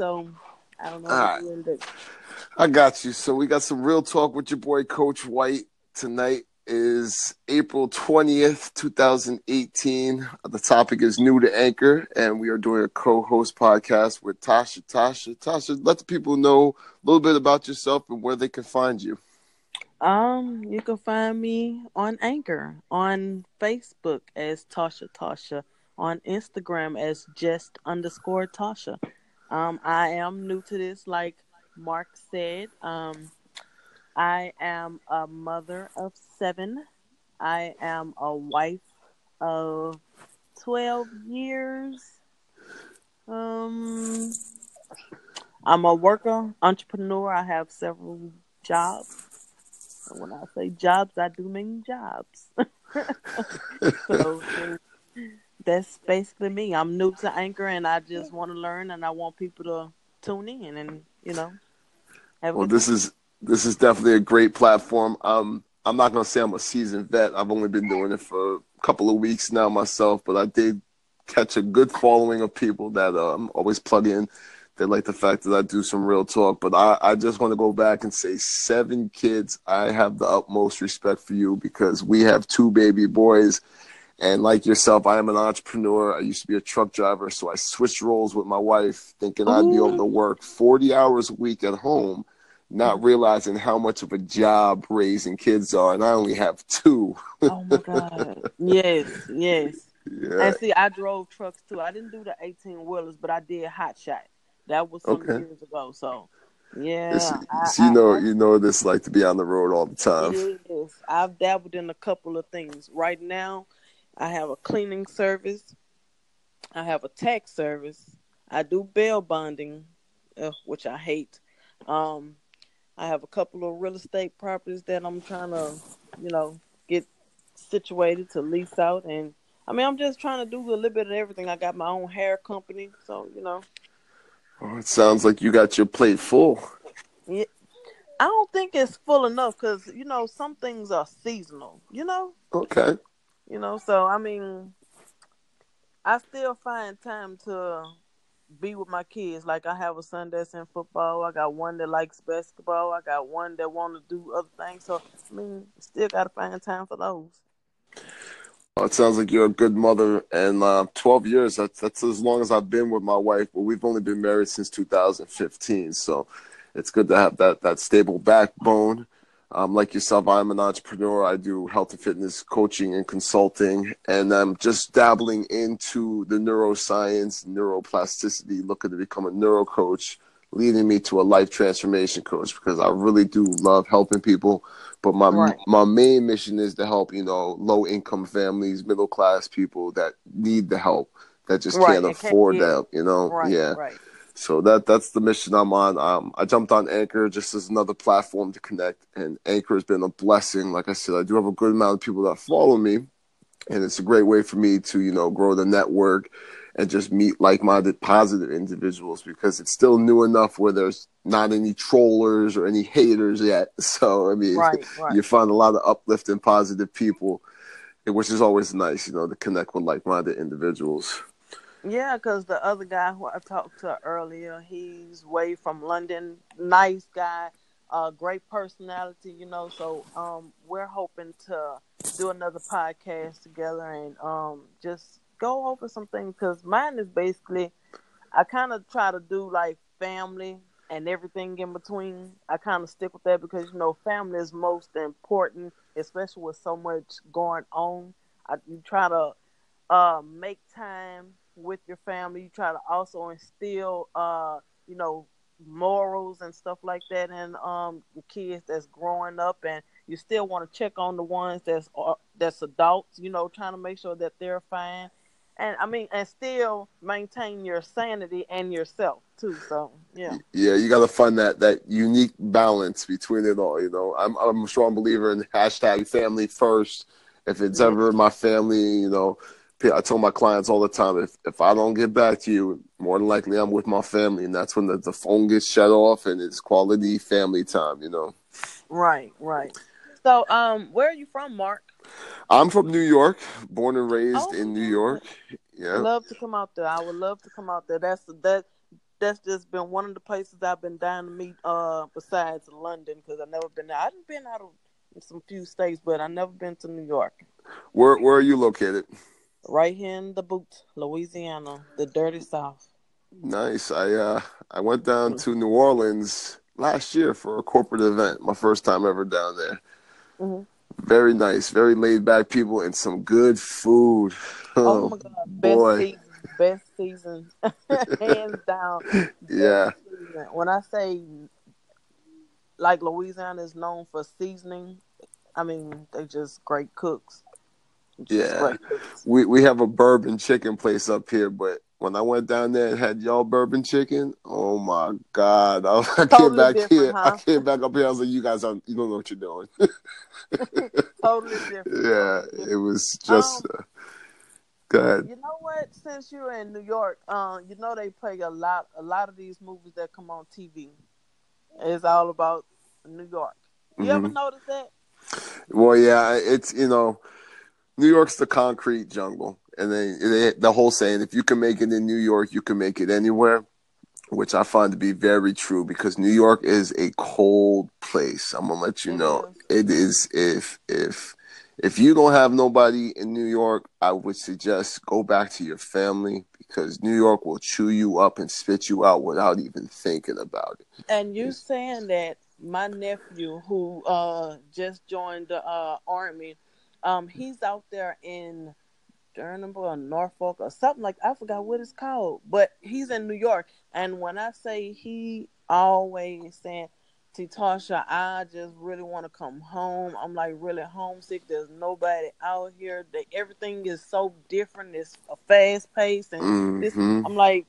so I don't know All right. to really do. I got you. So we got some real talk with your boy Coach White tonight. Is April 20th, 2018. The topic is new to Anchor, and we are doing a co host podcast with Tasha. Tasha, Tasha, let the people know a little bit about yourself and where they can find you. Um, you can find me on Anchor, on Facebook as Tasha Tasha, on Instagram as just underscore Tasha. Um, I am new to this, like Mark said. Um, I am a mother of seven. I am a wife of twelve years. Um, I'm a worker, entrepreneur. I have several jobs. And when I say jobs, I do mean jobs. so that's basically me. I'm new to Anchor, and I just want to learn, and I want people to tune in, and you know, have Well, this is this is definitely a great platform. Um, I'm not gonna say I'm a seasoned vet. I've only been doing it for a couple of weeks now myself, but I did catch a good following of people that um, always plug in. They like the fact that I do some real talk. But I, I just want to go back and say, seven kids. I have the utmost respect for you because we have two baby boys. And like yourself, I am an entrepreneur. I used to be a truck driver, so I switched roles with my wife, thinking I'd be able oh. to work 40 hours a week at home, not mm. realizing how much of a job raising kids are. And I only have two. Oh my god! yes, yes. Yeah. And see, I drove trucks too. I didn't do the eighteen wheelers, but I did hot shot. That was some Okay. years ago. So, yeah, I, you know, I- you know what it's like to be on the road all the time. Yes, I've dabbled in a couple of things. Right now, I have a cleaning service. I have a tax service. I do bail bonding, uh, which I hate. Um, I have a couple of real estate properties that I'm trying to, you know, get situated to lease out. And I mean, I'm just trying to do a little bit of everything. I got my own hair company, so you know, Oh, it sounds like you got your plate full. Yeah, I don't think it's full enough because you know some things are seasonal. You know. Okay. You know, so I mean, I still find time to be with my kids. Like I have a son that's in football. I got one that likes basketball. I got one that want to do other things. So I mean, still got to find time for those. Well, it sounds like you're a good mother, and uh, 12 years, that's, that's as long as I've been with my wife, but we've only been married since 2015, so it's good to have that, that stable backbone. Um, like yourself, I'm an entrepreneur. I do health and fitness coaching and consulting, and I'm just dabbling into the neuroscience, neuroplasticity, looking to become a neuro coach, leading me to a life transformation coach because I really do love helping people. But my Right. my main mission is to help you know low income families, middle class people that need the help that just Right, can't can't afford that. You know, Right, yeah. right. So that that's the mission I'm on. Um, I jumped on Anchor just as another platform to connect, and Anchor has been a blessing. Like I said, I do have a good amount of people that follow me, and it's a great way for me to you know grow the network and just meet like-minded, positive individuals because it's still new enough where there's not any trollers or any haters yet. So I mean, Right, right. you find a lot of uplifting, positive people, which is always nice, you know, to connect with like-minded individuals. Yeah, because the other guy who I talked to earlier, he's way from London. Nice guy, uh, great personality, you know. So um, we're hoping to do another podcast together and um, just go over some things. Because mine is basically, I kind of try to do like family and everything in between. I kind of stick with that because you know family is most important, especially with so much going on. I, you try to uh, make time with your family. You try to also instill, uh, you know, morals and stuff like that in um the kids that's growing up, and you still want to check on the ones that's uh, that's adults. You know, trying to make sure that they're fine, and I mean, and still maintain your sanity and yourself too. So yeah, Yeah, you got to find that that unique balance between it all. You know, I'm I'm a strong believer in hashtag family first. If it's Yeah. ever my family, you know, I tell my clients all the time, if if I don't get back to you, more than likely I'm with my family, and that's when the, the phone gets shut off and it's quality family time. You know, right, right. So um, where are you from, Mark? I'm from New York, born and raised Oh, in New. York. Yeah, love to come out there. I would love to come out there. That's that that's just been one of the places I've been dying to meet. Uh, besides London, because I've never been there. I've been out of some few states, but I've never been to New York. Where Where are you located? Right here in the boot, Louisiana, the dirty South. Nice. I uh I went down to New Orleans last year for a corporate event. My first time ever down there. Mm-hmm. Very nice, very laid back people, and some good food. Oh, oh my god, best boy. season, best season, hands down. yeah. Season. When I say like Louisiana is known for seasoning, I mean they just great cooks. Yeah, we we have a bourbon chicken place up here, but when I went down there and had y'all bourbon chicken, oh my god! I, I totally came back here. Huh? I came back up here. I was like, "You guys, are, you don't know what you're doing." totally different. Yeah, it was just. Um, uh, go ahead. You know what? Since you're in New York, uh, you know they play a lot. A lot of these movies that come on TV is all about New York. You mm-hmm. ever notice that? Well, yeah, it's you know, New York's the concrete jungle and then they, the whole saying, if you can make it in New York, you can make it anywhere, which I find to be very true because New York is a cold place. I'm gonna let you know it is. If if if you don't have nobody in New York, I would suggest go back to your family because New York will chew you up and spit you out without even thinking about it. And you saying that my nephew who uh just joined the uh army, um, he's out there in Durham or Norfolk or something like I forgot what it's called. But he's in New York, and when I say he always saying, "Tasha, I just really want to come home. I'm like really homesick. There's nobody out here. That everything is so different. It's a fast pace, and mm-hmm. this, I'm like."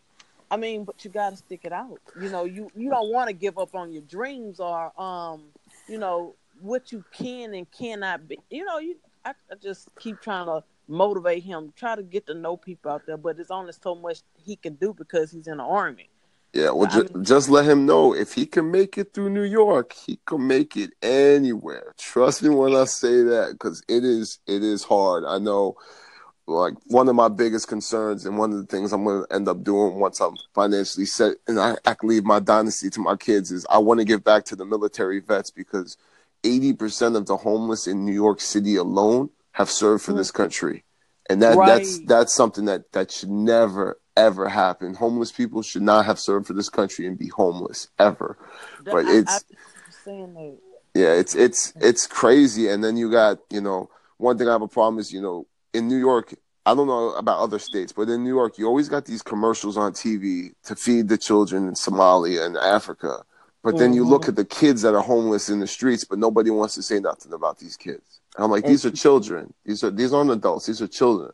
I mean, but you got to stick it out. You know, you you don't want to give up on your dreams or um, you know, what you can and cannot be. You know, you I, I just keep trying to motivate him, try to get to know people out there. But it's only so much he can do because he's in the army. Yeah, well, ju- mean, just let him know if he can make it through New York, he can make it anywhere. Trust me when I say that, because it is it is hard. I know, like one of my biggest concerns, and one of the things I'm going to end up doing once I'm financially set and I, I can leave my dynasty to my kids is I want to give back to the military vets because 80% of the homeless in New York City alone have served for this country. And that, right. that's that's something that, that should never ever happen. Homeless people should not have served for this country and be homeless ever. But I, it's yeah, it's it's it's crazy. And then you got you know one thing I have a problem is you know in New York. I don't know about other states, but in New York, you always got these commercials on TV to feed the children in Somalia and Africa. But then you look mm-hmm. at the kids that are homeless in the streets, but nobody wants to say nothing about these kids. And I'm like, these are children. These are these aren't adults. These are children.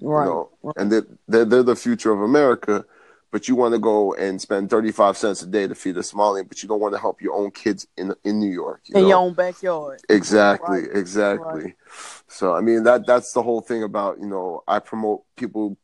Right. You know? right. And they're, they're, they're the future of America. But you want to go and spend 35 cents a day to feed a Somalian, but you don't want to help your own kids in in New York. You in know? your own backyard. Exactly, right. exactly. Right. So I mean that that's the whole thing about you know I promote people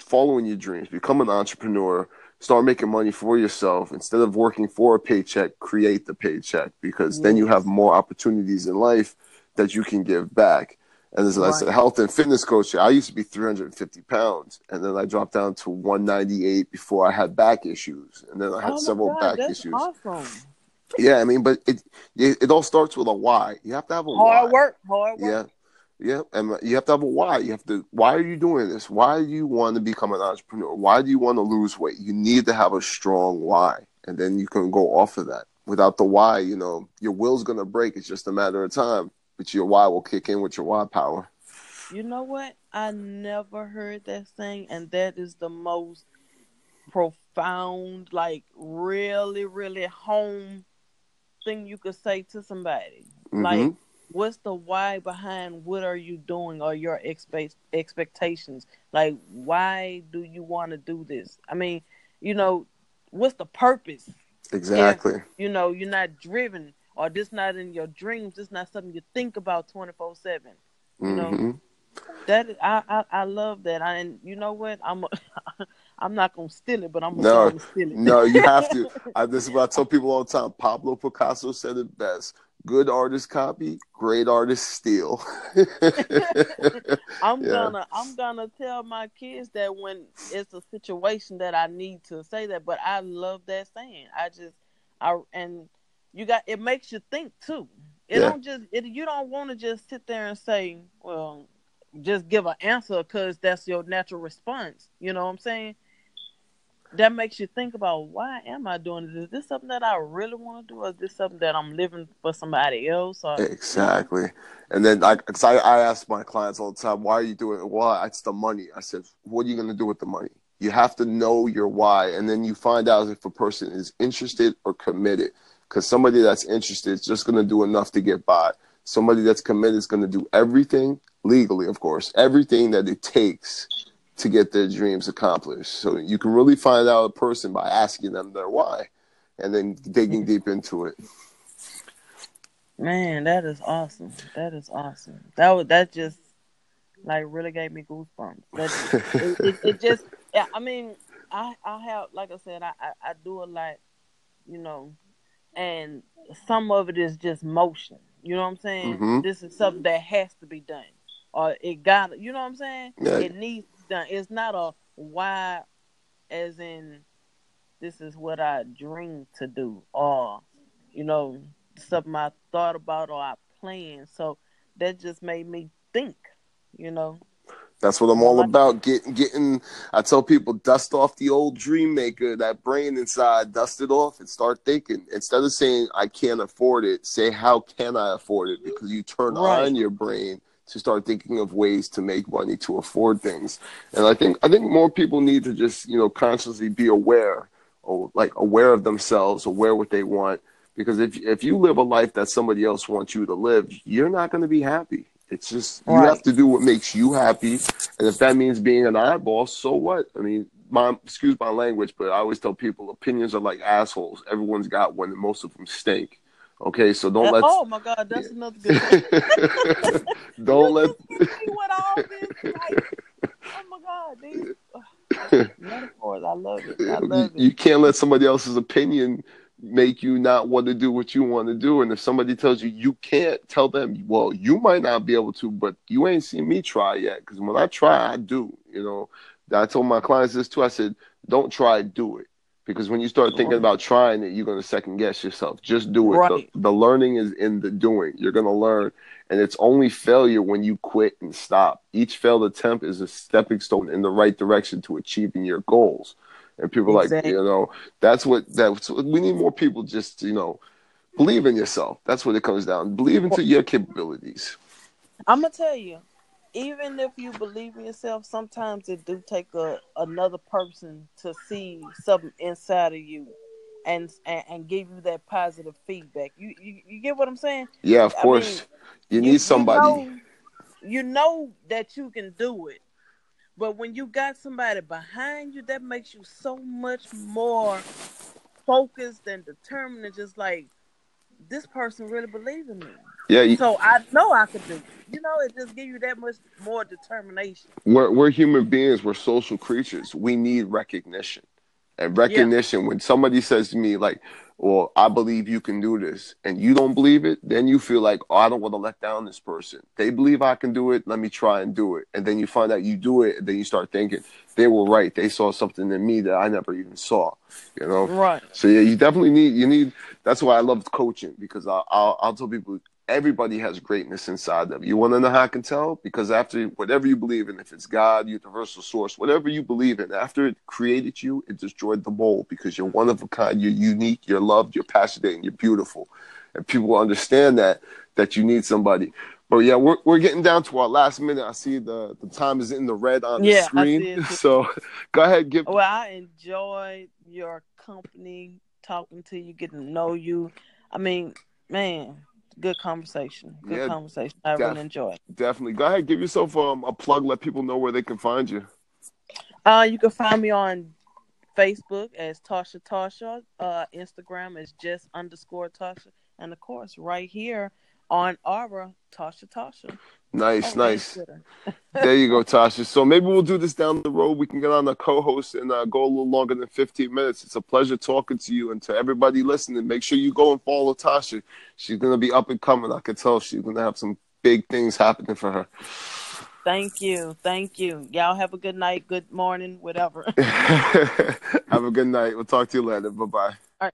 following your dreams, become an entrepreneur, start making money for yourself instead of working for a paycheck. Create the paycheck because yes. then you have more opportunities in life that you can give back. And as right. I said, health and fitness coach, I used to be 350 pounds, and then I dropped down to 198 before I had back issues, and then I had oh several God, back issues. Awesome. Yeah, I mean, but it, it, it all starts with a why. You have to have a hard why. work, hard work. Yeah, yeah, and you have to have a why. You have to. Why are you doing this? Why do you want to become an entrepreneur? Why do you want to lose weight? You need to have a strong why, and then you can go off of that. Without the why, you know, your will's gonna break. It's just a matter of time but your why will kick in with your why power. You know what? I never heard that saying, and that is the most profound, like really, really home thing you could say to somebody. Mm-hmm. Like, what's the why behind what are you doing or your expe- expectations? Like, why do you want to do this? I mean, you know, what's the purpose? Exactly. If, you know, you're not driven or this not in your dreams, this not something you think about twenty four seven. You know, mm-hmm. that I, I I love that. I, and you know what? I'm a, I'm not gonna steal it, but I'm gonna no, steal it. no, you have to. I, this is what I tell people all the time. Pablo Picasso said it best: good artists copy, great artists steal. I'm Yeah. gonna I'm gonna tell my kids that when it's a situation that I need to say that, but I love that saying. I just I and you got it makes you think too. It Yeah. don't just it, you don't want to just sit there and say, well, just give an answer because that's your natural response. You know what I'm saying? That makes you think about why am I doing this? Is this something that I really want to do, or is this something that I'm living for somebody else? Or Exactly. And then cause I, I ask my clients all the time, why are you doing it? Well, it's the money. I said, what are you going to do with the money? You have to know your why. And then you find out if a person is interested or committed. Because somebody that's interested is just going to do enough to get by. Somebody that's committed is going to do everything, legally, of course, everything that it takes to get their dreams accomplished. So you can really find out a person by asking them their why and then digging deep into it. Man, that is awesome. That is awesome. That was that just like really gave me goosebumps. That it, it, it just yeah. I mean, I I have like I said, I, I I do a lot, you know, and some of it is just motion. You know what I'm saying? Mhm. This is something that has to be done, or it got. You know what I'm saying? Yeah. It needs done. It's not a why, as in this is what I dream to do, or you know something I thought about or I planned. So that just made me think. You know. That's what I'm all about. Getting, getting. I tell people, dust off the old dream maker, that brain inside, dust it off, and start thinking. Instead of saying I can't afford it, say how can I afford it? Because you turn Right. on your brain to start thinking of ways to make money to afford things. And I think I think more people need to just you know consciously be aware, or like aware of themselves, aware what they want. Because if if you live a life that somebody else wants you to live, you're not going to be happy. It's just you Right. have to do what makes you happy, and if that means being an eyeball, so what? I mean, my excuse my language, but I always tell people opinions are like assholes. Everyone's got one, and most of them stink. Okay, so don't let oh my God, that's another good. Thing. don't let You all this like? Oh my God, these metaphors. I love it. I love you can't let somebody else's opinion make you not want to do what you want to do. And if somebody tells you you can't, tell them, well, you might not be able to, but you ain't seen me try yet. Because when I try, I do. You know, I told my clients this too. I said, don't try, do it. Because when you start thinking about trying it, you're going to second guess yourself. Just do it. Right. The, the learning is in the doing. You're going to learn. And it's only failure when you quit and stop. Each failed attempt is a stepping stone in the right direction to achieving your goals. And people are Exactly. like, you know, that's what that's what we need more people just, you know, believe in yourself. That's what it comes down. Believe into your capabilities. I'm gonna tell you, even if you believe in yourself, sometimes it do take a another person to see something inside of you, and and, and give you that positive feedback. You, you you get what I'm saying? Yeah, of I course. mean, you need somebody. You know, you know that you can do it, but when you got somebody behind you, that makes you so much more focused and determined, and just like this person really believes in me. yeah, you- So I know I could do it. You know, it just gives you that much more determination. we're we're human beings. We're social creatures. We need recognition, and recognition. When somebody says to me like, "Well, I believe you can do this," and you don't believe it, then you feel like, "Oh, I don't want to let down this person. They believe I can do it. Let me try and do it." And then you find out you do it, and then you start thinking they were right. They saw something in me that I never even saw. You know. Right. So yeah, you definitely need you need. That's why I love coaching because I'll I'll, I'll tell people everybody has greatness inside them. You want to know how I can tell? Because after whatever you believe in, if it's God, universal source, whatever you believe in, after it created you, it destroyed the mold because you're one of a kind. You're unique. You're loved. You're passionate. And you're beautiful. And people understand that that you need somebody. But yeah, we're we're getting down to our last minute. I see the the time is in the red on the Yeah, I screen. So go ahead, give Well, I enjoyed your company, talking to you, getting to know you. I mean, man, good conversation. Good Yeah, conversation. I def- really enjoyed. definitely go ahead, give yourself um, a plug. Let people know where they can find you. Uh, you can find me on Facebook as Tasha Tasha. Uh, Instagram is just underscore Tasha, and of course, right here on Aura, Tasha Tasha. Nice, Oh, nice. There you go, Tasha. So maybe we'll do this down the road. We can get on the co-host and uh, go a little longer than 15 minutes. It's a pleasure talking to you and to everybody listening. Make sure you go and follow Tasha. She's gonna be up and coming. I can tell she's gonna have some big things happening for her. Thank you. Thank you. Y'all have a good night, good morning, whatever. have a good night. We'll talk to you later. Bye bye.